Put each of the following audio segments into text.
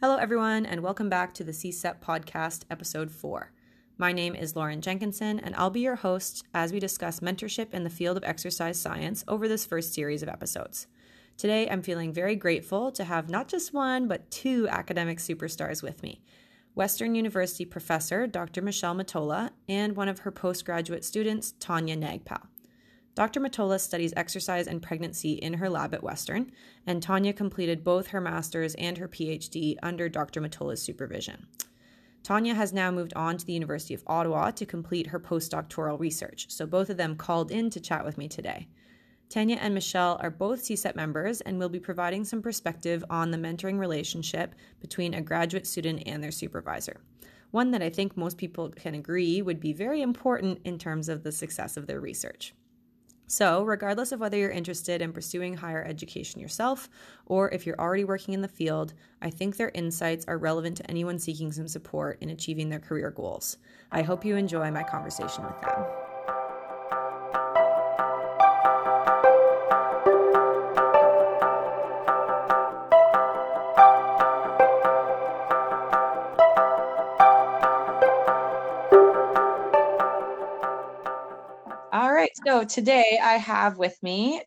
Hello, everyone, and welcome back to the CSEP podcast, episode four. My name is Lauren Jenkinson, and I'll be your host as we discuss mentorship in the field of exercise science over this first series of episodes. Today, I'm feeling very grateful to have not just one, but two academic superstars with me Western University professor Dr. Michelle Mottola and one of her postgraduate students, Taniya Nagpal. Dr. Mottola studies exercise and pregnancy in her lab at Western, and Taniya completed both her master's and her PhD under Dr. Mottola's supervision. Taniya has now moved on to the University of Ottawa to complete her postdoctoral research, so both of them called in to chat with me today. Taniya and Michelle are both CSEP members and will be providing some perspective on the mentoring relationship between a graduate student and their supervisor. One that I think most people can agree would be very important in terms of the success of their research. So, regardless of whether you're interested in pursuing higher education yourself or if you're already working in the field, I think their insights are relevant to anyone seeking some support in achieving their career goals. I hope you enjoy my conversation with them. So today I have with me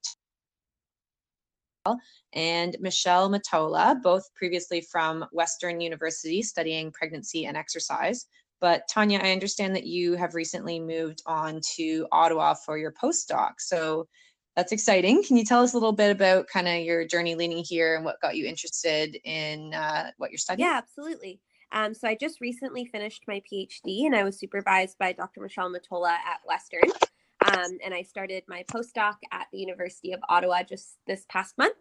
and Michelle Mottola, both previously from Western University studying pregnancy and exercise. But Taniya, I understand that you have recently moved on to Ottawa for your postdoc. So that's exciting. Can you tell us a little bit about kind of your journey leading here and what got you interested in uh, what you're studying? Yeah, absolutely. Um, so I just recently finished my PhD and I was supervised by Dr. Michelle Mottola at Western. Um, and I started my postdoc at the University of Ottawa just this past month.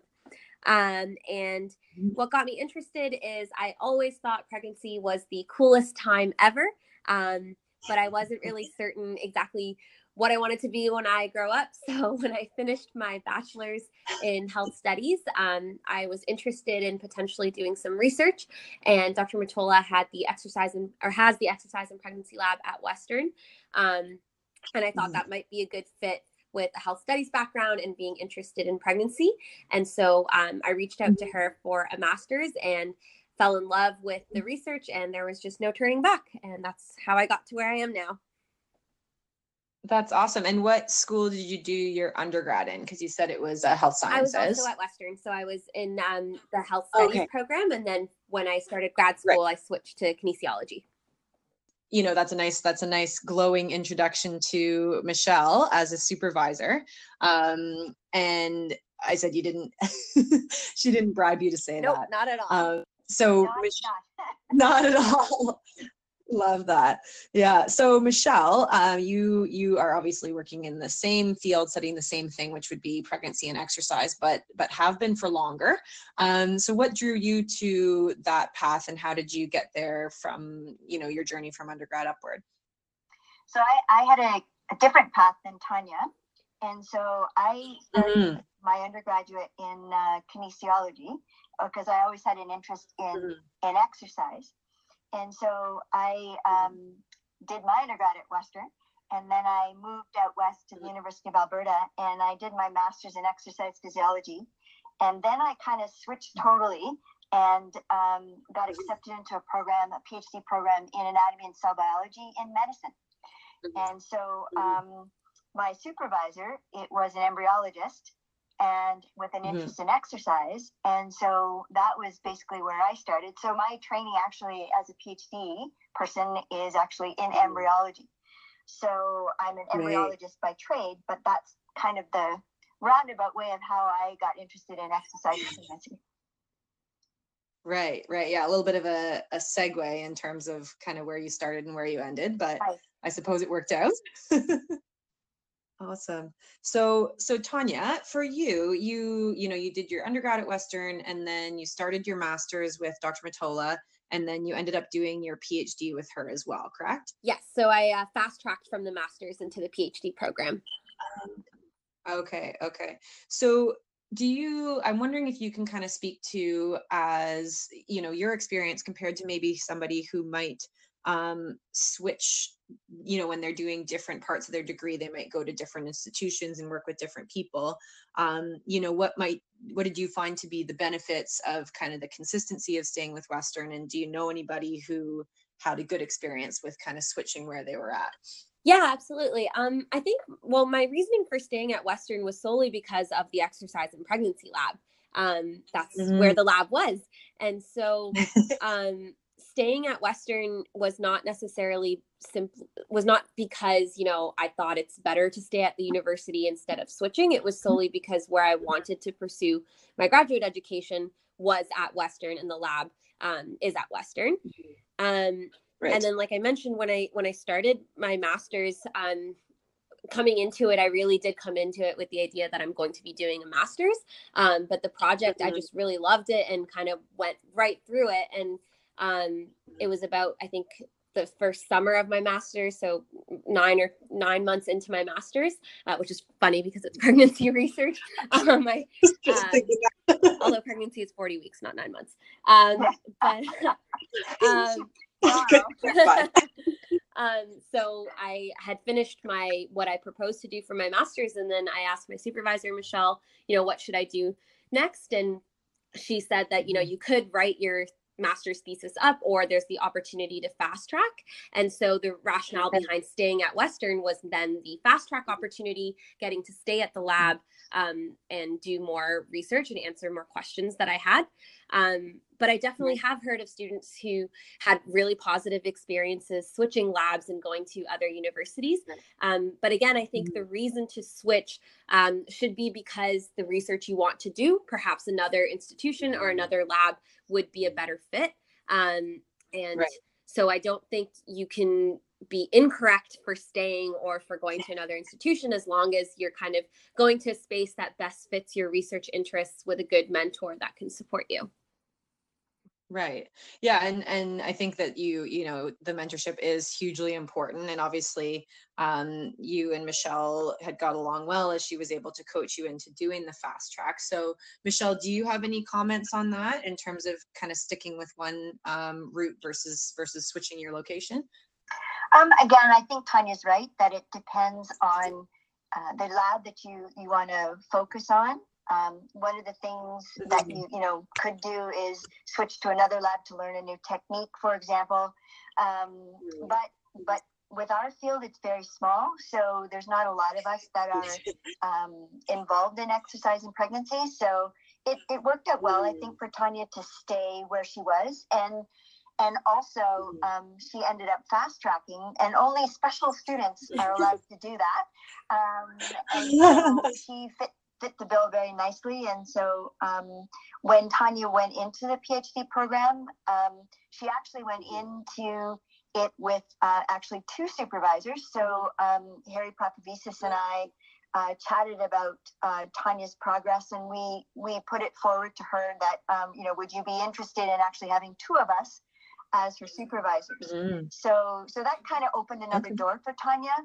Um, and mm-hmm. what got me interested is I always thought pregnancy was the coolest time ever, um, but I wasn't really certain exactly what I wanted to be when I grow up. So when I finished my bachelor's in health studies, um, I was interested in potentially doing some research. And Dr. Mottola had the exercise and or has the exercise and pregnancy lab at Western. Um, and I thought mm-hmm. that might be a good fit with a health studies background and being interested in pregnancy. And so um, I reached out to mm-hmm. her for a master's and fell in love with the research, and there was just no turning back. And that's how I got to where I am now. That's awesome. And what school did you do your undergrad in? Because you said it was uh, health sciences. I was also at Western, so I was in um, the health studies okay. program, and then when I started grad school, right. I switched to kinesiology you know that's a nice that's a nice glowing introduction to michelle as a supervisor. Um and i said you didn't she didn't bribe you to say nope, that. not at all. Um, so not, Mich- not. not at all Love that. Yeah. So Michelle, uh, you you are obviously working in the same field, studying the same thing, which would be pregnancy and exercise, but but have been for longer. Um, so what drew you to that path, and how did you get there from you know your journey from undergrad upward? So I, I had a, a different path than Taniya, and so I mm-hmm. my undergraduate in uh, kinesiology because I always had an interest in mm-hmm. in exercise and so I um, did my undergrad at Western, and then I moved out west to the mm-hmm. University of Alberta, and I did my master's in exercise physiology, and then I kind of switched totally and um, got accepted into a program, a PhD program in anatomy and cell biology in medicine. Mm-hmm. And so mm-hmm. um, my supervisor, it was an embryologist, and with an mm-hmm. interest mm-hmm. in exercise. And so that was basically where I started. So my training actually as a PhD person is actually in mm-hmm. embryology. So I'm an embryologist by trade, but that's kind of the roundabout way of how I got interested in exercise Right, right. Yeah, a little bit of a, a segue in terms of kind of where you started and where you ended, but right. I suppose it worked out. Awesome. So, so Taniya, for you, you, you know, you did your undergrad at Western and then you started your master's with Dr. Mottola and then you ended up doing your PhD with her as well, correct? Yes. So I uh, fast tracked from the master's into the PhD program. Um, okay. Okay. So do you i'm wondering if you can kind of speak to as you know your experience compared to maybe somebody who might um, switch you know when they're doing different parts of their degree they might go to different institutions and work with different people um, you know what might what did you find to be the benefits of kind of the consistency of staying with western and do you know anybody who had a good experience with kind of switching where they were at yeah, absolutely. Um, I think, well, my reasoning for staying at Western was solely because of the exercise and pregnancy lab. Um, that's mm-hmm. where the lab was. And so um, staying at Western was not necessarily simple, was not because, you know, I thought it's better to stay at the university instead of switching. It was solely because where I wanted to pursue my graduate education was at Western and the lab um, is at Western. Um, Right. And then, like I mentioned, when I when I started my master's, um, coming into it, I really did come into it with the idea that I'm going to be doing a master's. Um, but the project, mm-hmm. I just really loved it and kind of went right through it. And um, it was about, I think, the first summer of my master's, so nine or nine months into my master's, uh, which is funny because it's pregnancy research. Um, I, um, although pregnancy is 40 weeks, not nine months. Um, but um, um, so I had finished my what I proposed to do for my master's, and then I asked my supervisor Michelle, you know, what should I do next? And she said that you know mm-hmm. you could write your master's thesis up or there's the opportunity to fast track. And so the rationale behind staying at western was then the fast track opportunity getting to stay at the lab um, and do more research and answer more questions that i had um, but I definitely have heard of students who had really positive experiences switching labs and going to other universities. Um, but again, I think the mm-hmm. reason to switch um, should be because the research you want to do, perhaps another institution or another lab would be a better fit. Um, and right. so I don't think you can be incorrect for staying or for going to another institution as long as you're kind of going to a space that best fits your research interests with a good mentor that can support you. Right. Yeah, and and I think that you, you know, the mentorship is hugely important and obviously um you and Michelle had got along well as she was able to coach you into doing the fast track. So, Michelle, do you have any comments on that in terms of kind of sticking with one um route versus versus switching your location? Um again, I think Taniya's right that it depends on uh, the lab that you you want to focus on um, one of the things that you you know could do is switch to another lab to learn a new technique, for example. Um, mm. but but with our field, it's very small, so there's not a lot of us that are um, involved in exercise and pregnancy. So it, it worked out well, I think, mm. for Taniya to stay where she was and and also um, she ended up fast tracking and only special students are allowed to do that um, and so she fit fit the bill very nicely. And so um, when Taniya went into the PhD program, um, she actually went into it with uh, actually two supervisors. So um, Harry Prapavessis and I uh, chatted about uh, Taniya's progress, and we we put it forward to her that um, you know would you be interested in actually having two of us as her supervisors? Mm. So so that kind of opened another okay. door for Taniya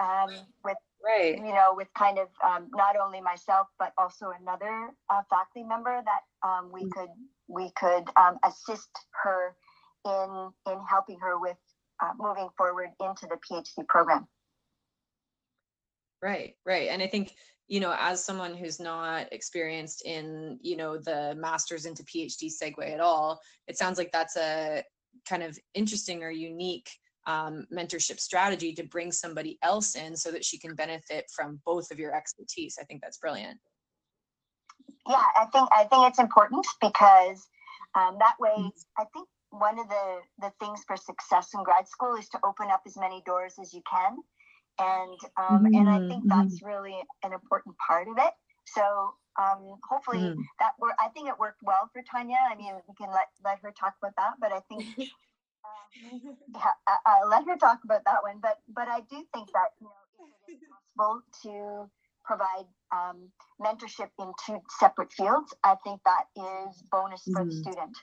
um, with right you know with kind of um, not only myself but also another uh, faculty member that um, we mm-hmm. could we could um, assist her in in helping her with uh, moving forward into the phd program right right and i think you know as someone who's not experienced in you know the masters into phd segue at all it sounds like that's a kind of interesting or unique um, mentorship strategy to bring somebody else in so that she can benefit from both of your expertise. I think that's brilliant. Yeah, I think I think it's important because um, that way, mm-hmm. I think one of the the things for success in grad school is to open up as many doors as you can, and um, mm-hmm. and I think mm-hmm. that's really an important part of it. So um, hopefully mm. that. I think it worked well for Taniya. I mean, we can let let her talk about that, but I think yeah, I, will let her talk about that one. But but I do think that you know it is possible to provide um, mentorship in two separate fields, I think that is bonus for mm-hmm. the student.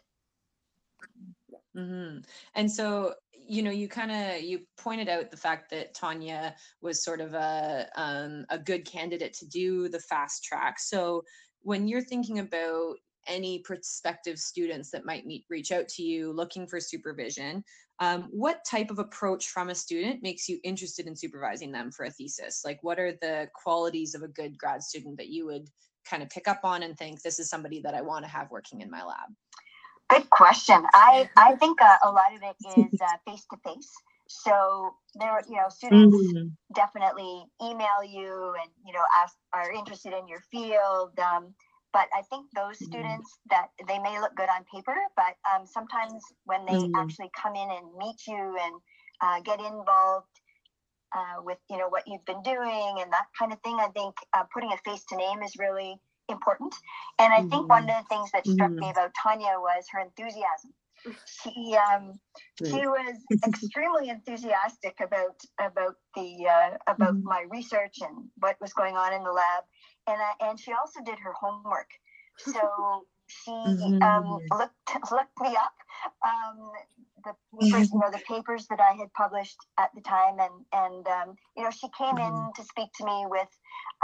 Mm-hmm. And so, you know, you kind of you pointed out the fact that Taniya was sort of a um, a good candidate to do the fast track. So, when you're thinking about any prospective students that might meet reach out to you looking for supervision um, what type of approach from a student makes you interested in supervising them for a thesis like what are the qualities of a good grad student that you would kind of pick up on and think this is somebody that i want to have working in my lab good question i i think uh, a lot of it is face to face so there, you know, students mm-hmm. definitely email you and you know ask are interested in your field. Um, but I think those mm-hmm. students that they may look good on paper, but um, sometimes when they mm-hmm. actually come in and meet you and uh, get involved uh, with you know what you've been doing and that kind of thing, I think uh, putting a face to name is really important. And I think one mm-hmm. of the things that struck me mm-hmm. about Taniya was her enthusiasm she um, she was extremely enthusiastic about about the uh, about mm-hmm. my research and what was going on in the lab, and I, and she also did her homework. So she mm-hmm. um, looked looked me up. Um, the papers, you know, the papers that I had published at the time, and and um, you know, she came mm-hmm. in to speak to me with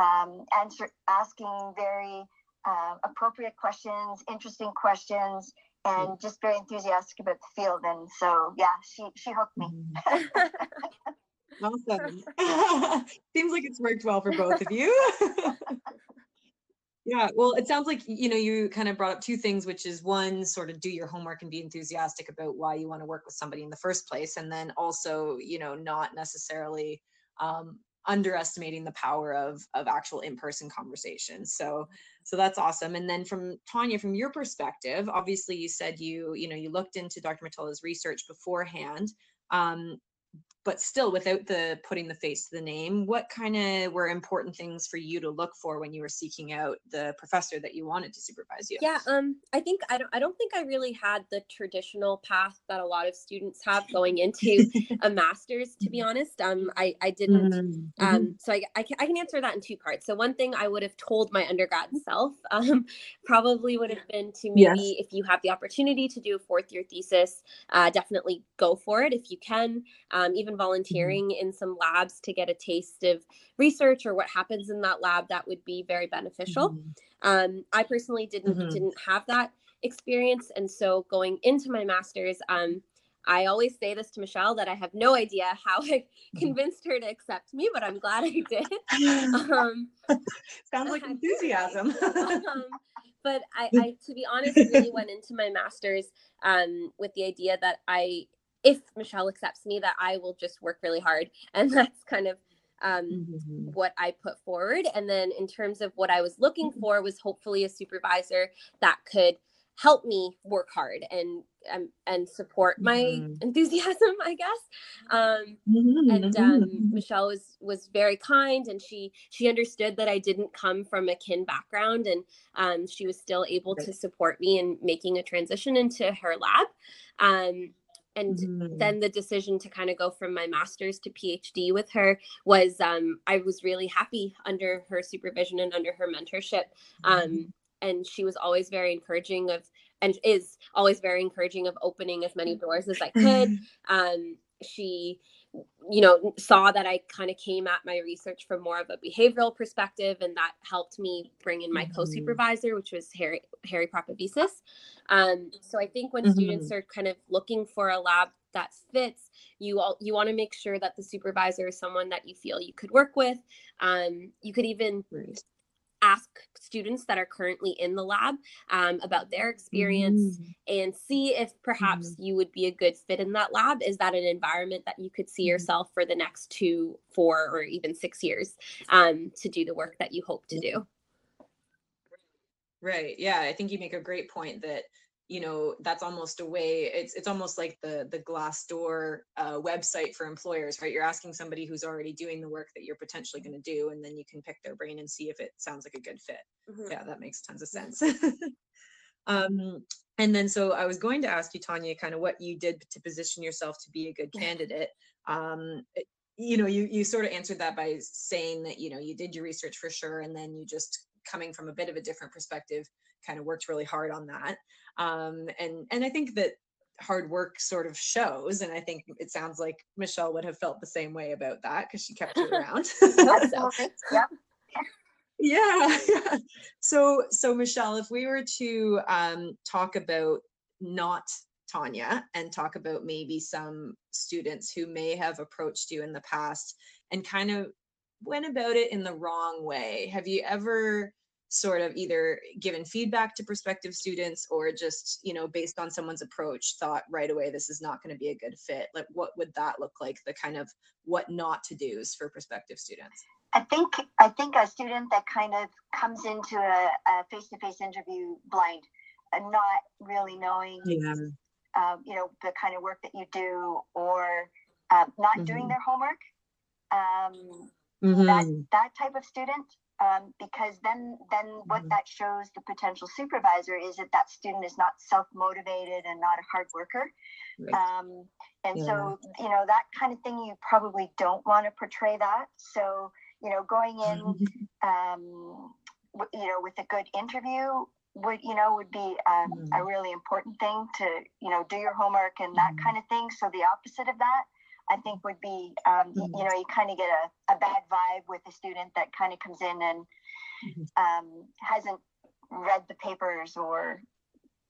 um, answer asking very uh, appropriate questions, interesting questions, and just very enthusiastic about the field. And so, yeah, she she hooked me. Mm-hmm. awesome. Seems like it's worked well for both of you. Yeah, well, it sounds like you know you kind of brought up two things, which is one, sort of do your homework and be enthusiastic about why you want to work with somebody in the first place, and then also, you know, not necessarily um, underestimating the power of of actual in-person conversations. So so that's awesome. And then from taniya from your perspective obviously you said you you know you looked into dr Mottola's research beforehand um, but still without the putting the face to the name what kind of were important things for you to look for when you were seeking out the professor that you wanted to supervise you yeah um i think i don't i don't think i really had the traditional path that a lot of students have going into a master's to be honest um i i didn't mm-hmm. um so I, I can, I can answer that in two parts so one thing i would have told my undergrad self um probably would have been to maybe yes. if you have the opportunity to do a fourth year thesis uh definitely go for it if you can um even Mm-hmm. volunteering mm-hmm. in some labs to get a taste of research or what happens in that lab that would be very beneficial mm-hmm. um, i personally didn't mm-hmm. didn't have that experience and so going into my master's um, I always say this to Michelle that I have no idea how I mm-hmm. convinced her to accept me, but I'm glad I did. Um, Sounds like enthusiasm. um, but I, I, to be honest, really went into my master's um, with the idea that I if Michelle accepts me, that I will just work really hard. And that's kind of um, mm-hmm. what I put forward. And then in terms of what I was looking mm-hmm. for was hopefully a supervisor that could help me work hard and um, and support my mm-hmm. enthusiasm i guess um, mm-hmm. and um, mm-hmm. michelle was was very kind and she she understood that i didn't come from a kin background and um, she was still able to support me in making a transition into her lab um, and mm. then the decision to kind of go from my master's to phd with her was um, i was really happy under her supervision and under her mentorship um, mm. and she was always very encouraging of and is always very encouraging of opening as many doors as i could um, she you know saw that i kind of came at my research from more of a behavioral perspective and that helped me bring in my mm-hmm. co-supervisor which was harry harry Prapavessis. um, so i think when mm-hmm. students are kind of looking for a lab that fits you all you want to make sure that the supervisor is someone that you feel you could work with um, you could even ask students that are currently in the lab um, about their experience mm. and see if perhaps mm. you would be a good fit in that lab. Is that an environment that you could see mm-hmm. yourself for the next two, four, or even six years um, to do the work that you hope to do? Right. Yeah. I think you make a great point that you know that's almost a way it's it's almost like the the glassdoor uh, website for employers right? You're asking somebody who's already doing the work that you're potentially going to do and then you can pick their brain and see if it sounds like a good fit. Mm-hmm. yeah that makes tons of sense. Um and then so i was going to ask you taniya kind of what you did to position yourself to be a good candidate. Um you know you you sort of answered that by saying that you know you did your research for sure and then you just coming from a bit of a different perspective kind of worked really hard on that um, and and i think that hard work sort of shows and i think it sounds like michelle would have felt the same way about that because she kept you around so, yeah yeah, yeah. So, so Michelle, if we were to um, talk about not Taniya and talk about maybe some students who may have approached you in the past and kind of went about it in the wrong way. Have you ever sort of either given feedback to prospective students or just, you know, based on someone's approach, thought right away this is not going to be a good fit? Like, what would that look like? The kind of what not to do's for prospective students? I think I think a student that kind of comes into a, a face-to-face interview blind and not really knowing yeah um, you know, the kind of work that you do or um, not mm-hmm. doing their homework. Um, mm-hmm. That that type of student, um, because then then what mm-hmm. that shows the potential supervisor is that that student is not self motivated and not a hard worker. Right. Um, and yeah. so you know that kind of thing you probably don't want to portray that. So you know, going in, um, you know, with a good interview would you know would be um, a really important thing to you know do your homework and that kind of thing so the opposite of that i think would be um, mm. you know you kind of get a, a bad vibe with a student that kind of comes in and mm-hmm. um, hasn't read the papers or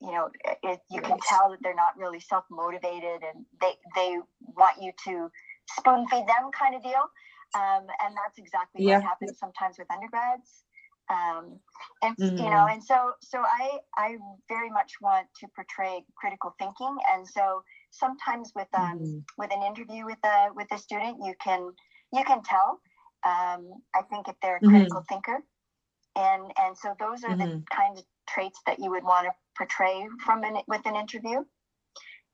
you know it, you can tell that they're not really self-motivated and they they want you to spoon feed them kind of deal um, and that's exactly yeah. what happens sometimes with undergrads um, and mm-hmm. you know and so so i i very much want to portray critical thinking and so sometimes with um mm-hmm. with an interview with a with a student you can you can tell um, i think if they're a mm-hmm. critical mm-hmm. thinker and and so those are the mm-hmm. kind of traits that you would want to portray from an with an interview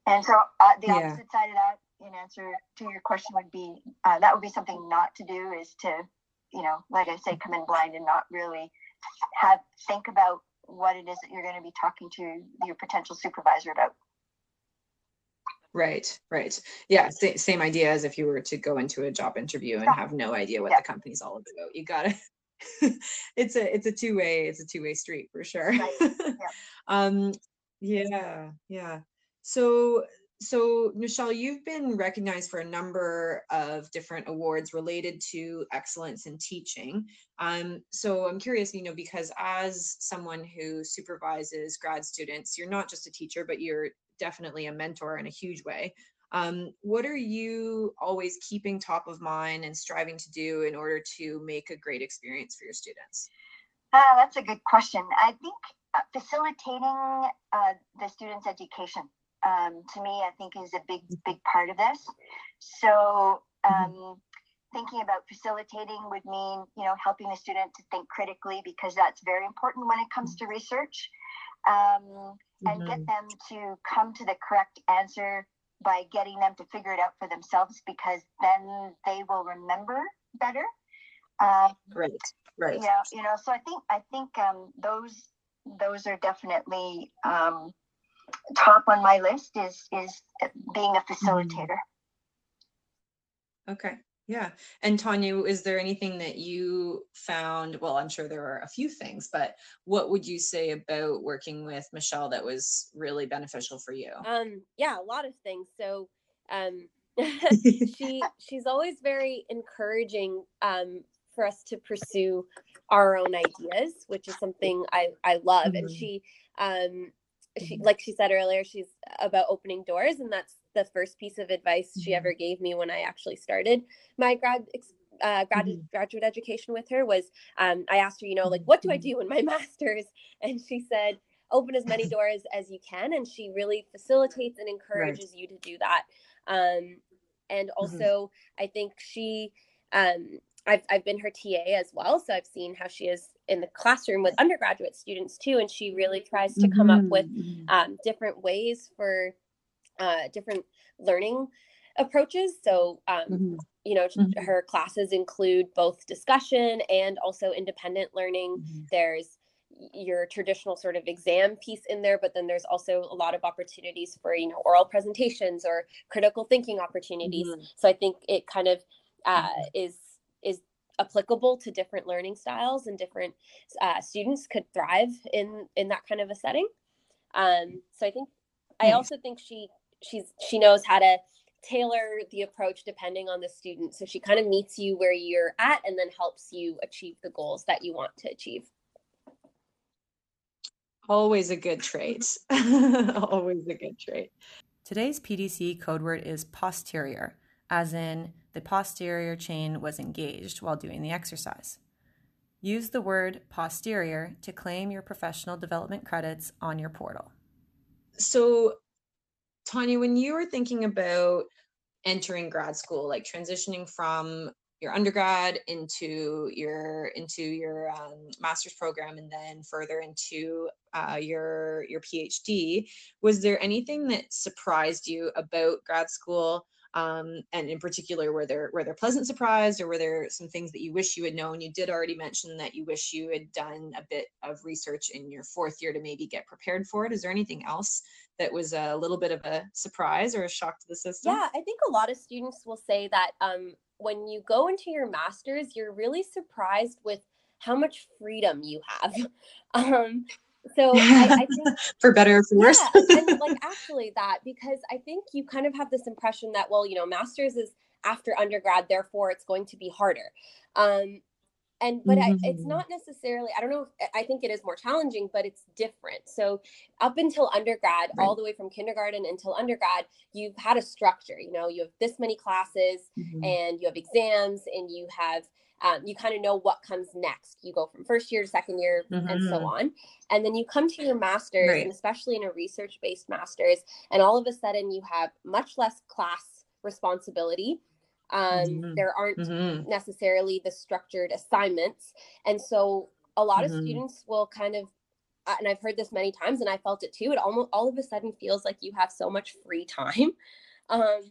and so uh, the opposite yeah. side of that in answer to your question would be uh, that would be something not to do is to you know, like I say, come in blind and not really have think about what it is that you're going to be talking to your potential supervisor about. Right, right. Yeah, same same idea as if you were to go into a job interview and have no idea what yeah. the company's all about. You got to it's a it's a two-way it's a two-way street for sure. Right. Yeah. um yeah, yeah. So so, Michelle, you've been recognized for a number of different awards related to excellence in teaching. Um, so, I'm curious, you know, because as someone who supervises grad students, you're not just a teacher, but you're definitely a mentor in a huge way. Um, what are you always keeping top of mind and striving to do in order to make a great experience for your students? Uh, that's a good question. I think uh, facilitating uh, the students' education um, to me, I think is a big, big part of this. So, mm-hmm. um, thinking about facilitating would mean, you know, helping the student to think critically because that's very important when it comes to research, um, and mm-hmm. get them to come to the correct answer by getting them to figure it out for themselves because then they will remember better. Um, right. Right. Yeah. You know, so I think I think um, those those are definitely um, top on my list is is being a facilitator. Okay. Yeah. And Taniya, is there anything that you found? Well, I'm sure there are a few things, but what would you say about working with Michelle that was really beneficial for you? Um, yeah, a lot of things. So um she she's always very encouraging um for us to pursue our own ideas, which is something I I love. Mm-hmm. And she um she mm-hmm. like she said earlier she's about opening doors and that's the first piece of advice she mm-hmm. ever gave me when i actually started my grad uh, grad, mm-hmm. graduate education with her was um, i asked her you know like what do i do in my master's and she said open as many doors as you can and she really facilitates and encourages right. you to do that um, and also mm-hmm. i think she um, I've, I've been her TA as well. So I've seen how she is in the classroom with undergraduate students too. And she really tries to come up with mm-hmm. um, different ways for uh, different learning approaches. So, um, mm-hmm. you know, mm-hmm. her classes include both discussion and also independent learning. Mm-hmm. There's your traditional sort of exam piece in there but then there's also a lot of opportunities for you know oral presentations or critical thinking opportunities mm-hmm. so i think it kind of uh, mm-hmm. is applicable to different learning styles and different uh, students could thrive in in that kind of a setting um, so i think i also think she she's she knows how to tailor the approach depending on the student. So she kind of meets you where you're at and then helps you achieve the goals that you want to achieve. Always a good trait. Always a good trait. Today's PDC code word is posterior, as in the posterior chain was engaged while doing the exercise. Use the word posterior to claim your professional development credits on your portal. So, Taniya, when you were thinking about entering grad school, like transitioning from your undergrad into your into your um, master's program and then further into uh, your your phd was there anything that surprised you about grad school um, and in particular were there were there pleasant surprise or were there some things that you wish you had known? You did already mention that you wish you had done a bit of research in your fourth year to maybe get prepared for it. Is there anything else that was a little bit of a surprise or a shock to the system? Yeah i think a lot of students will say that um, when you go into your master's you're really surprised with how much freedom you have. Um, so I, I, think for better or for worse yeah, and like actually that because i think you kind of have this impression that well you know masters is after undergrad therefore it's going to be harder um and but mm-hmm. I, it's not necessarily i don't know i think it is more challenging but it's different so up until undergrad right. all the way from kindergarten until undergrad you've had a structure you know you have this many classes mm-hmm. and you have exams and you have um, you kind of know what comes next. You go from first year to second year mm-hmm. and so mm-hmm. on. And then you come to your master's, right. and especially in a research based master's, and all of a sudden you have much less class responsibility. Um, mm-hmm. There aren't mm-hmm. necessarily the structured assignments. And so a lot of mm-hmm. students will kind of uh, and I've heard this many times, and I felt it too. It almost all of a sudden feels like you have so much free time. Um,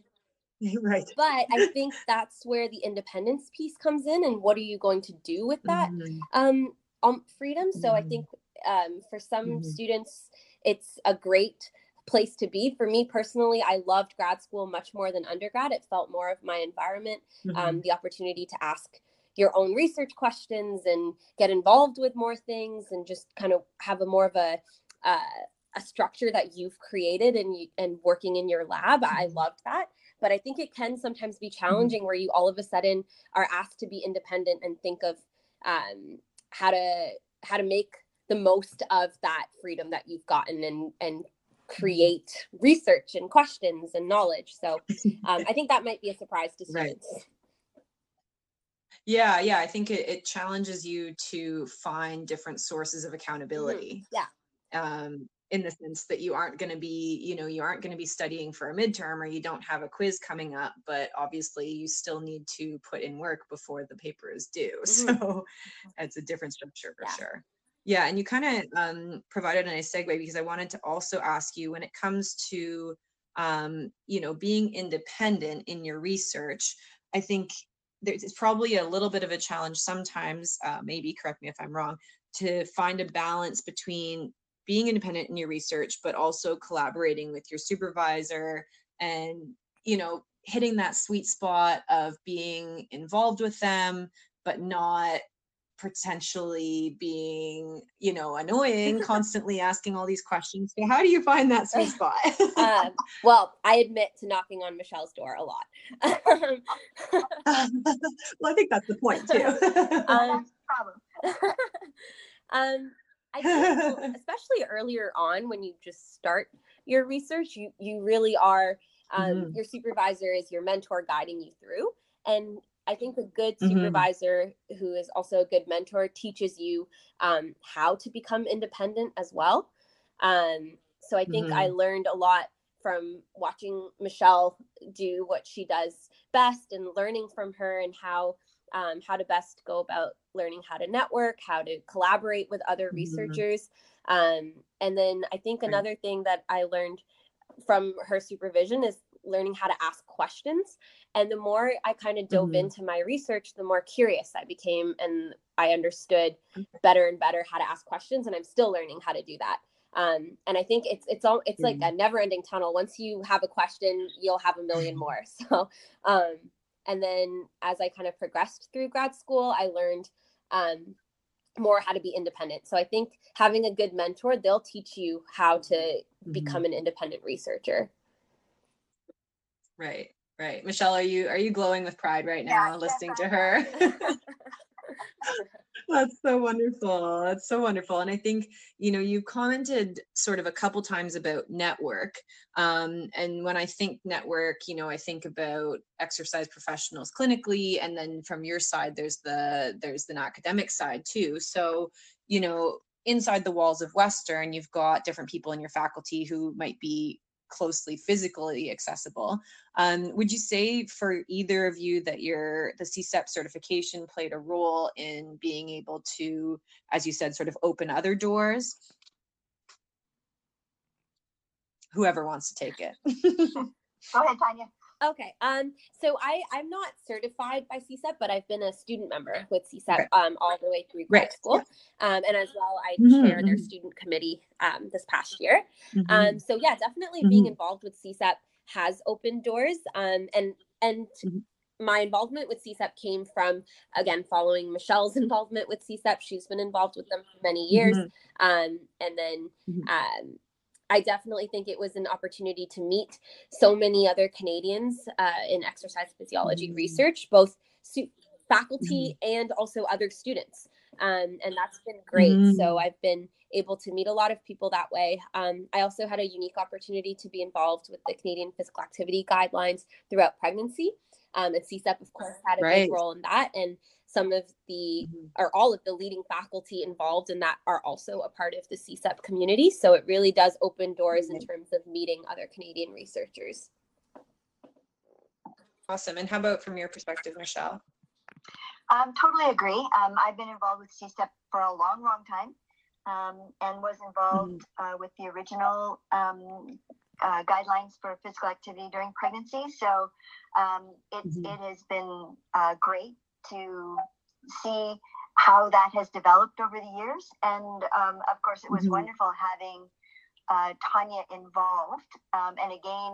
right but i think that's where the independence piece comes in and what are you going to do with that mm-hmm. um, um freedom so mm-hmm. i think um, for some mm-hmm. students it's a great place to be for me personally i loved grad school much more than undergrad it felt more of my environment um, mm-hmm. the opportunity to ask your own research questions and get involved with more things and just kind of have a more of a uh, a structure that you've created and you, and working in your lab i mm-hmm. loved that but i think it can sometimes be mm-hmm. challenging where you all of a sudden are asked to be independent and think of um, how to how to make the most of that freedom that you've gotten and and mm-hmm. create research and questions and knowledge so um, i think that might be a surprise to students right. yeah yeah i think it, it, challenges you to find different sources of accountability mm-hmm. yeah um, in the sense that you aren't going to be you know you aren't going to be studying for a midterm or you don't have a quiz coming up but obviously you still need to put in work before the paper is due mm-hmm. so it's a different structure for yeah. sure yeah and you kind of um, provided a nice segue because i wanted to also ask you when it comes to um, you know being independent in your research i think there's probably a little bit of a challenge sometimes uh, maybe correct me if i'm wrong to find a balance between being independent in your research but also collaborating with your supervisor and you know hitting that sweet spot of being involved with them but not potentially being you know annoying constantly asking all these questions. So how do you find that sweet spot? Um, well i admit to knocking on michelle's door a lot. Well i think that's the point too. Um, um, I think, especially earlier on when you just start your research, you you really are um, mm-hmm. your supervisor is your mentor guiding you through, and I think a good mm-hmm. supervisor mm-hmm. who is also a good mentor teaches you um, how to become independent as well. Um, so I think mm-hmm. I learned a lot from watching Michelle do what she does best and learning from her and how um, how to best go about learning how to network, how to collaborate with other mm-hmm. researchers. Um, and then I think another thing that I learned from her supervision is learning how to ask questions. And the more I kind of dove mm-hmm. into my research, the more curious I became and I understood better and better how to ask questions. And I'm still learning how to do that. Um, and I think it's it's all it's mm-hmm. like a never ending tunnel. Once you have a question, you'll have a million more. So um, and then as I kind of progressed through grad school, I learned um, more how to be independent. So I think having a good mentor, they'll teach you how to mm-hmm. become an independent researcher. Right. right. Michelle, are you are you glowing with pride right now Yeah, listening yes, to her? That's so wonderful. That's so wonderful. And I think, you know, you commented sort of a couple times about network. Um, and when I think network, you know, I think about exercise professionals clinically, and then from your side, there's the there's the academic side too. So, you know, inside the walls of Western, you've got different people in your faculty who might be closely physically accessible. Um, would you say for either of you that your the CSEP certification played a role in being able to, as you said, sort of open other doors? Whoever wants to take it. Go ahead, Taniya. Okay. Um, so I, I'm not certified by CSEP, but I've been a student member with CSEP um, all the way through grad Right. school. Um, and as well, I Mhm, chair their mhm. student committee um, this past year. Mhm. Um, so yeah, definitely being Mhm. involved with CSEP has opened doors. Um, and and Mhm. my involvement with CSEP came from again following Michelle's involvement with CSEP. She's been involved with them for many years. Mhm. Um, and then um, I definitely think it was an opportunity to meet so many other Canadians uh, in exercise physiology Mhm. research, both su- faculty and also other students. Um, and that's been great. So Mm. I've been able to meet a lot of people that way. Um, I also had a unique opportunity to be involved with the Canadian Physical Activity Guidelines throughout pregnancy. Um, and CSEP, of course, had a Right. big role in that. And some of the Mhm. or all of the leading faculty involved in that are also a part of the CSEP community. So it really does open doors in terms of meeting other Canadian researchers. Awesome. And how about from your perspective, Michelle? Um, totally agree. Um, I've been involved with CSEP for a long, long time, um, and was involved uh, with the original um, uh, guidelines for physical activity during pregnancy. So um, it's Mhm. it has been uh, great to see how that has developed over the years, and um, of course, it was Mhm. wonderful having uh, Taniya involved. Um, and again,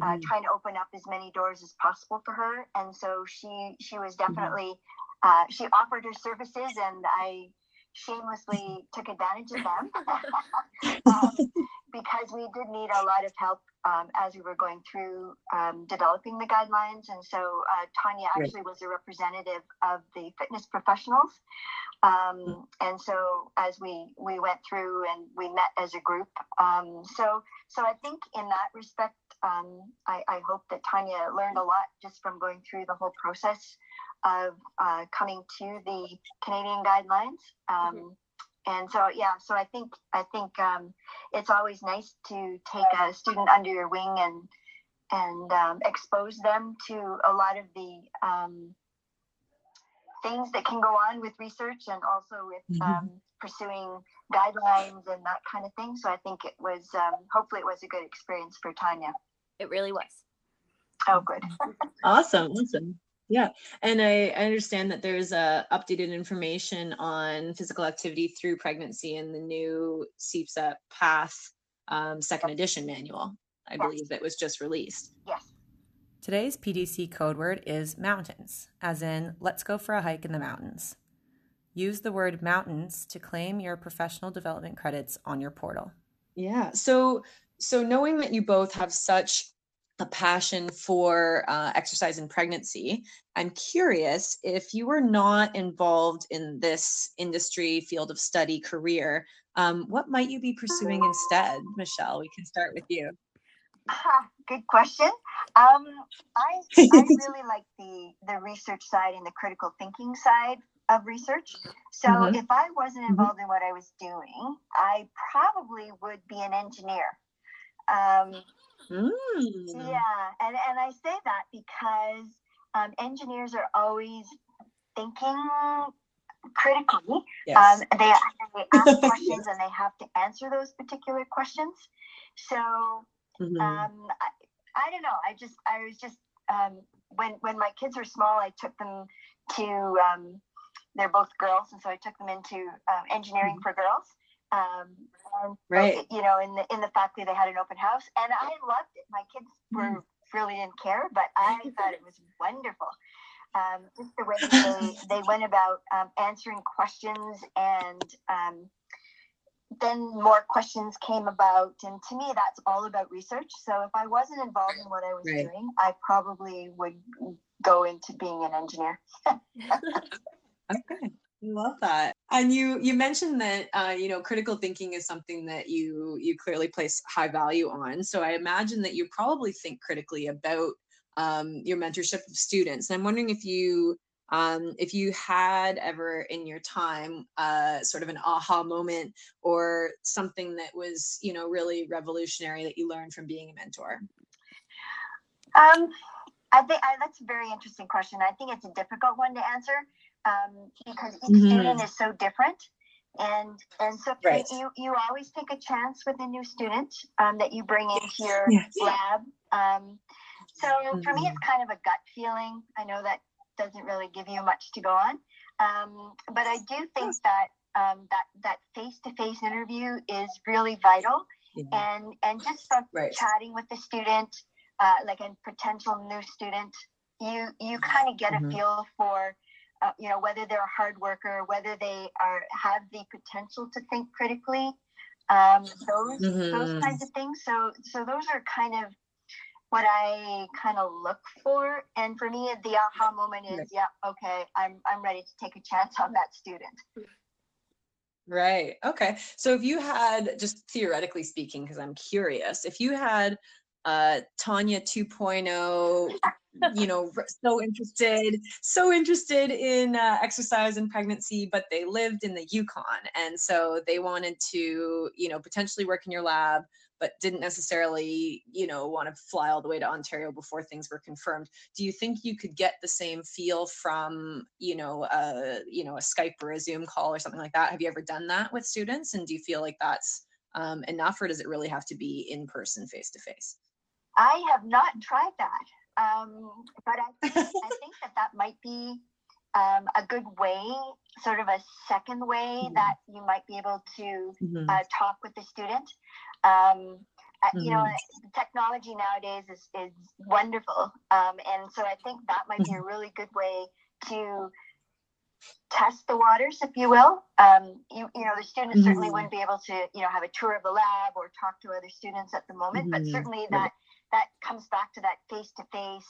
uh, Mhm. trying to open up as many doors as possible for her. And so she she was Mm-hmm. definitely uh, she offered her services, and I shamelessly took advantage of them um, because we did need a lot of help um, as we were going through um, developing the guidelines. And so uh, Taniya Right. actually was a representative of the fitness professionals. Um, Mm. and so as we we went through and we met as a group, um, so so I think in that respect, um, I, I hope that Taniya learned a lot just from going through the whole process of uh, coming to the Canadian guidelines. Um, And so yeah, so I think I think um, it's always nice to take a student under your wing and and um, expose them to a lot of the um, things that can go on with research and also with Mhm. um, pursuing guidelines and that kind of thing. So I think it was um, hopefully it was a good experience for Taniya. It really was. Oh, good. Awesome, awesome. Yeah, and I, I understand that there's uh, updated information on physical activity through pregnancy in the new CSEP PATH um, second edition manual. I Yes. believe that was just released. Yes. Today's PDC code word is mountains, as in, let's go for a hike in the mountains. Use the word mountains to claim your professional development credits on your portal. Yeah. So, so knowing that you both have such a passion for uh, exercise in pregnancy, I'm curious if you were not involved in this industry, field of study, career, um, what might you be pursuing instead? Michelle, we can start with you. Ah, good question. Um, I I really like the the research side and the critical thinking side of research. So Mhm. if I wasn't Mhm. involved in what I was doing, I probably would be an engineer. Um, Mm. yeah, and and I say that because um, engineers are always thinking critically. Yes. Um, they, they ask questions and they have to answer those particular questions. So Mhm. um, I, I don't know. I just, I was just, um, when, when my kids were small, I took them to, um, they're both girls. And so I took them into um, engineering for girls. Um, and Right. you know, in the, in the faculty, they had an open house and I loved it. My kids were really didn't care, but I thought it was wonderful. Um, just the way they, they went about um, answering questions and um, then more questions came about, and to me, that's all about research. So if I wasn't involved in what I was right. doing, I probably would go into being an engineer. okay. Love that. And you you mentioned that uh, you know critical thinking is something that you you clearly place high value on. So I imagine that you probably think critically about um, your mentorship of students. And I'm wondering if you um, if you had ever in your time uh, sort of an aha moment or something that was you know really revolutionary that you learned from being a mentor. Um, I think I, that's a very interesting question. I think it's a difficult one to answer um, because each mm-hmm. student is so different. And and so right. you you always take a chance with a new student um, that you bring into your yes. lab. Um, so mm-hmm. for me, it's mm-hmm. kind of a gut feeling. I know that doesn't really give you much to go on, um, but I do think that um, that that face to face interview is really vital. Yeah. And and just from right. chatting with the student, uh, like a potential new student, you you kind of get mm-hmm. a feel for uh, you know whether they're a hard worker whether they are have the potential to think critically um, those mm-hmm. those kinds of things. So so those are kind of what i kind of look for. And for me the aha moment is yeah okay i'm i'm ready to take a chance on that student. Right okay. So if you had just theoretically speaking because i'm curious if you had uh taniya 2.0 you know so interested so interested in uh, exercise and pregnancy but they lived in the yukon and so they wanted to you know potentially work in your lab but didn't necessarily you know want to fly all the way to ontario before things were confirmed. Do you think you could get the same feel from you know uh you know a skype or a zoom call or something like that? Have you ever done that with students and do you feel like that's um, enough or does it really have to be in person face to face i have not tried that um, but I, I think that that might be um, a good way, sort of a second way mm-hmm. that you might be able to mm-hmm. uh, talk with the student. Um, mm-hmm. You know, mm-hmm. technology nowadays is, is wonderful. Um, and so I think that might be a mm-hmm. really good way to test the waters, if you will. Um, you, you know, the students mm-hmm. certainly wouldn't be able to, you know, have a tour of the lab or talk to other students at the moment, mm-hmm. but certainly that that comes back to that face to face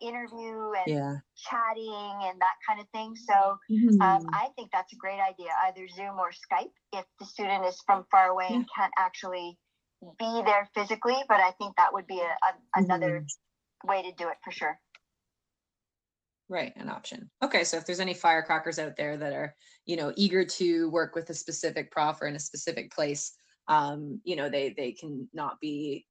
interview and yeah. chatting and that kind of thing. So um, mm-hmm. um, I think that's a great idea, either Zoom or Skype if the student is from far away yeah. and can't actually be there physically. But I think that would be a, a, another mm-hmm. way to do it for sure. Right, an option. Okay, so if there's any firecrackers out there that are, you know, eager to work with a specific prof or in a specific place, um, you know, they they can not be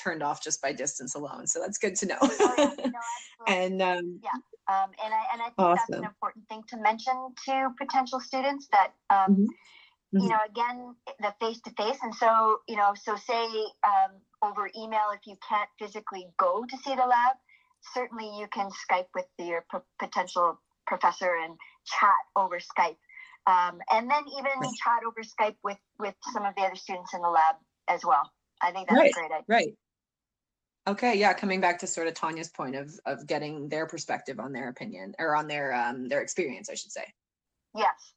turned off just by distance alone. So that's good to know. oh, yeah, no, and um, yeah, um, and I and I think awesome. that's an important thing to mention to potential students that um, mm-hmm. Mm-hmm. you know again the face to face, and so you know so say um, over email if you can't physically go to see the lab, certainly you can Skype with your p- potential professor and chat over Skype. Um, and then even right. chat over Skype with with some of the other students in the lab as well. I think that's right, a great idea. Right. Okay, yeah, coming back to sort of Taniya's point of of getting their perspective on their opinion or on their um their experience, I should say. Yes.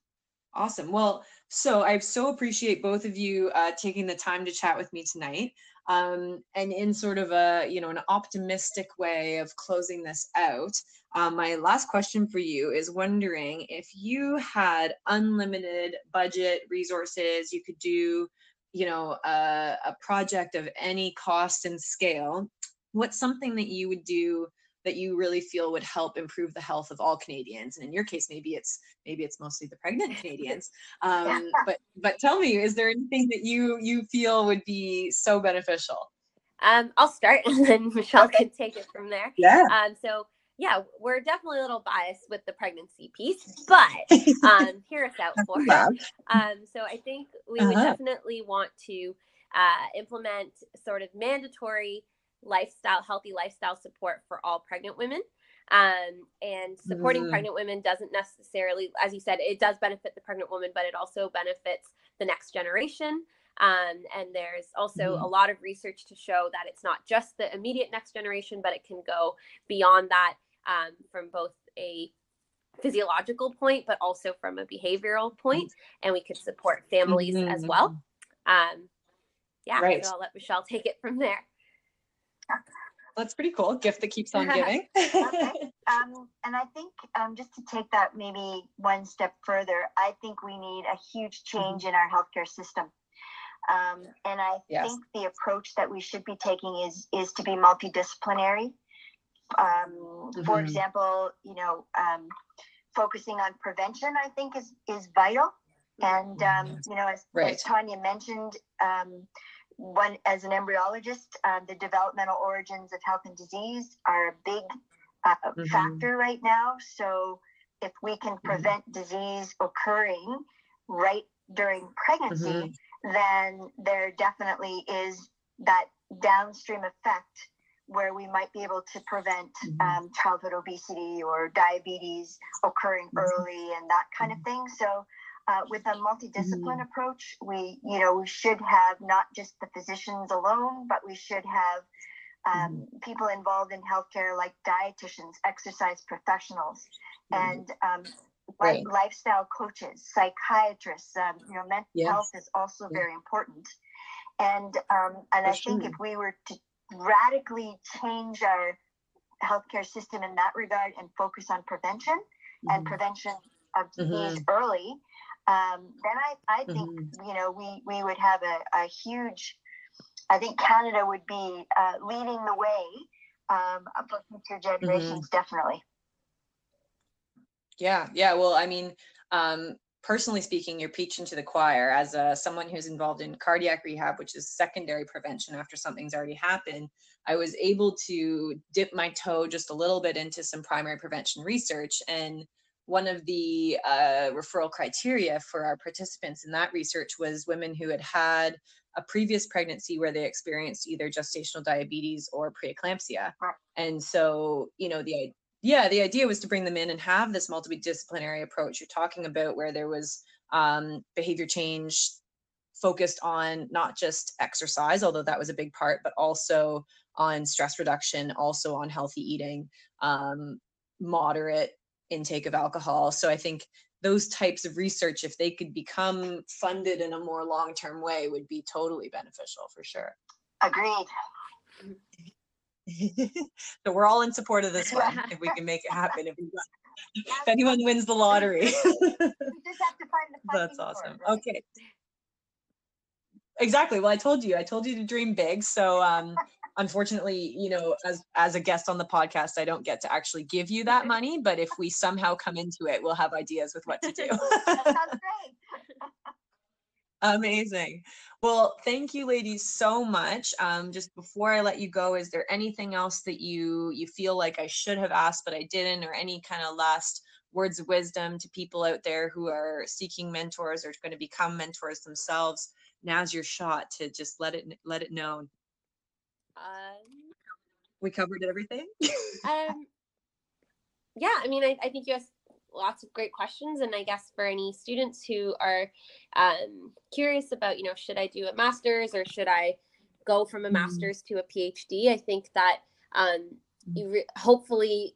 Awesome. Well, so I so appreciate both of you uh, taking the time to chat with me tonight. Um, and in sort of a you know an optimistic way of closing this out, um, my last question for you is wondering if you had unlimited budget resources, you could do you know a, a project of any cost and scale what's something that you would do that you really feel would help improve the health of all Canadians. And in your case, maybe it's maybe it's mostly the pregnant Canadians. Um, but but tell me, is there anything that you you feel would be so beneficial? Um, I'll start, and then Michelle okay. can take it from there. Yeah. Um, so yeah, we're definitely a little biased with the pregnancy piece, but um, hear us out for it. Um, so I think we uh-huh. would definitely want to uh, implement sort of mandatory lifestyle, healthy lifestyle support for all pregnant women. Um, and supporting mm. pregnant women doesn't necessarily, as you said, it does benefit the pregnant woman, but it also benefits the next generation. Um, and there's also mm. a lot of research to show that it's not just the immediate next generation, but it can go beyond that um, from both a physiological point, but also from a behavioral point, and we could support families mm-hmm. as well. Um, yeah, right. so I'll let Michelle take it from there. That's pretty cool. Gift that keeps on giving. okay. Um, and I think um, just to take that maybe one step further, I think we need a huge change mm-hmm. in our healthcare system. Um, and I yes. think the approach that we should be taking is is to be multidisciplinary. Um, mm-hmm. For example, you know, um, focusing on prevention, I think is is vital. And um, you know, as, right. as Taniya mentioned, um, one as an embryologist, uh, the developmental origins of health and disease are a big uh, mm-hmm. factor right now. So if we can mm-hmm. prevent mm-hmm. disease occurring right during pregnancy, mm-hmm. then there definitely is that downstream effect where we might be able to prevent mm-hmm. um, childhood obesity or diabetes occurring mm-hmm. early and that kind of thing. So uh, with a multidiscipline mm-hmm. approach, we, you know, we should have not just the physicians alone, but we should have um, mm-hmm. people involved in healthcare like dietitians, exercise professionals, mm-hmm. and um, right. lifestyle coaches, psychiatrists. Um, you know, mental yes. health is also yeah. very important. And um, and I think if we were to radically change our healthcare system in that regard and focus on prevention and mm-hmm. prevention of disease mm-hmm. early, um, then I, I think mm-hmm. you know we we would have a, a huge. I think Canada would be uh, leading the way um, for future generations, mm-hmm. definitely. Yeah, yeah. Well, I mean, um, personally speaking, you're preaching to the choir as a, someone who's involved in cardiac rehab, which is secondary prevention after something's already happened. I was able to dip my toe just a little bit into some primary prevention research and one of the uh, referral criteria for our participants in that research was women who had had a previous pregnancy where they experienced either gestational diabetes or preeclampsia. And so, you know, the yeah, the idea was to bring them in and have this multidisciplinary approach you're talking about, where there was um, behavior change focused on not just exercise, although that was a big part, but also on stress reduction, also on healthy eating, um, moderate intake of alcohol. So I think those types of research, if they could become funded in a more long term way, would be totally beneficial for sure. Agreed. So we're all in support of this one if we can make it happen. If, we, if anyone wins the lottery. That's awesome. Right? Okay. Exactly. Well, I told you, I told you to dream big. So um unfortunately, you know, as as a guest on the podcast, I don't get to actually give you that money. But if we somehow come into it, we'll have ideas with what to do. that sounds great. Amazing. Well, thank you, ladies, so much. Um, just before I let you go, is there anything else that you you feel like I should have asked but I didn't, or any kind of last words of wisdom to people out there who are seeking mentors or going to become mentors themselves? Now's your shot to just let it let it known. Um, we covered everything. um, yeah, I mean, I, I think you asked lots of great questions, and I guess for any students who are um, curious about, you know, should I do a master's or should I go from a mm-hmm. master's to a PhD? I think that um, you re- hopefully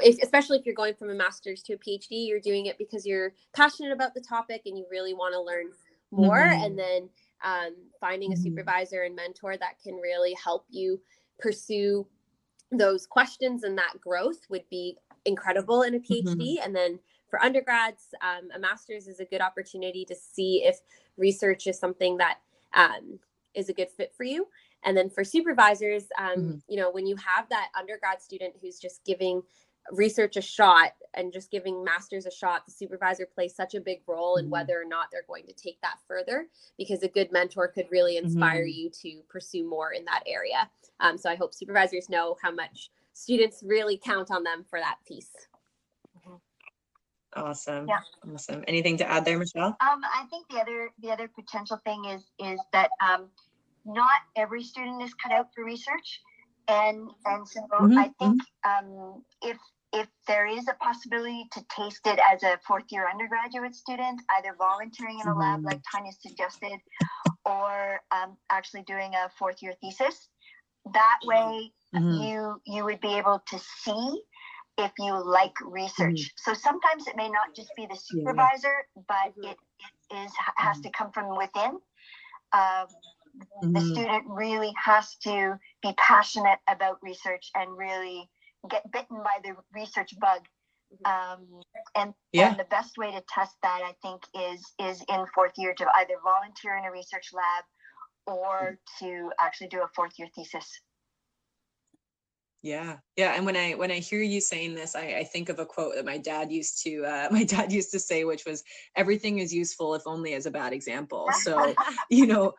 if, especially if you're going from a master's to a phd you're doing it because you're passionate about the topic and you really want to learn more mm-hmm. and then um, finding a mm-hmm. supervisor and mentor that can really help you pursue those questions and that growth would be incredible in a phd mm-hmm. and then for undergrads um, a master's is a good opportunity to see if research is something that um, is a good fit for you and then for supervisors um, mm-hmm. you know when you have that undergrad student who's just giving research a shot and just giving masters a shot the supervisor plays such a big role in mm-hmm. whether or not they're going to take that further because a good mentor could really inspire mm-hmm. you to pursue more in that area um, so i hope supervisors know how much students really count on them for that piece. Awesome. Yeah. Awesome. Anything to add there michelle? Um, i think the other the other potential thing is is that um, not every student is cut out for research and and so mm-hmm. I think mm-hmm. um, if if there is a possibility to taste it as a fourth year undergraduate student, either volunteering in a lab like mm-hmm. Taniya suggested, or um, actually doing a fourth year thesis, that way mm-hmm. you you would be able to see if you like research. Mm-hmm. So sometimes it may not just be the supervisor, but mm-hmm. it, it is has to come from within. Um, mm-hmm. The student really has to be passionate about research and really get bitten by the research bug. Mm-hmm. Um, and, yeah. and the best way to test that, I think, is is in fourth year to either volunteer in a research lab or to actually do a fourth year thesis. Yeah. Yeah. And when I when I hear you saying this, I, I think of a quote that my dad used to uh, my dad used to say, which was everything is useful if only as a bad example. So, you know,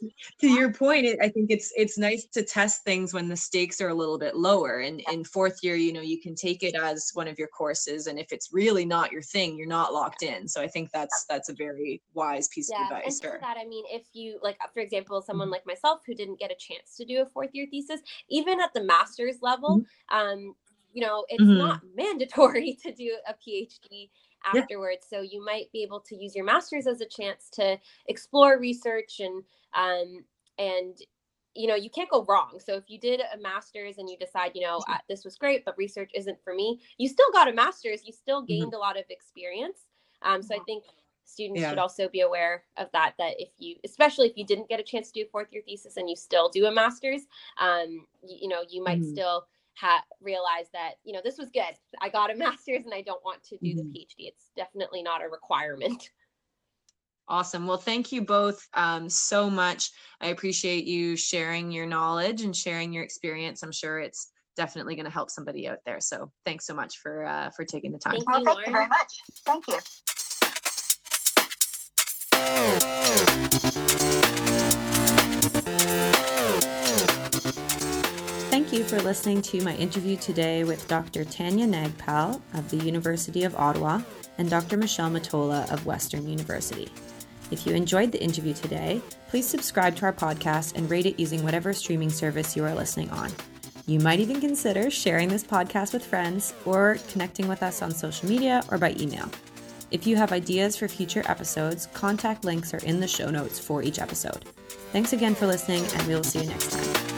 to your point i think it's it's nice to test things when the stakes are a little bit lower and in fourth year you know you can take it as one of your courses and if it's really not your thing you're not locked in so i think that's that's a very wise piece yeah. of advice and that i mean if you like for example someone mm-hmm. like myself who didn't get a chance to do a fourth year thesis even at the master's level mm-hmm. um you know it's mm-hmm. not mandatory to do a phd afterwards. Yeah. So you might be able to use your master's as a chance to explore research and um, and you know you can't go wrong. So if you did a master's and you decide you know uh, this was great, but research isn't for me, you still got a master's. You still mm-hmm. gained mm-hmm. a lot of experience. Um, so I think students yeah. should also be aware of that that if you especially if you didn't get a chance to do a fourth year thesis and you still do a master's um you, you know you might mm-hmm. still ha- realize that you know this was good i got a master's and i don't want to do mm-hmm. the phd it's definitely not a requirement Awesome. Well, thank you both um, so much. I appreciate you sharing your knowledge and sharing your experience. I'm sure it's definitely going to help somebody out there. So thanks so much for uh, for taking the time. Thank, well, thank you very much. Thank you. You for listening to my interview today with Dr. Taniya Nagpal of the University of Ottawa and Dr. Michelle Mottola of Western University. If you enjoyed the interview today, please subscribe to our podcast and rate it using whatever streaming service you are listening on. You might even consider sharing this podcast with friends or connecting with us on social media or by email. If you have ideas for future episodes, contact links are in the show notes for each episode. Thanks again for listening, and we will see you next time.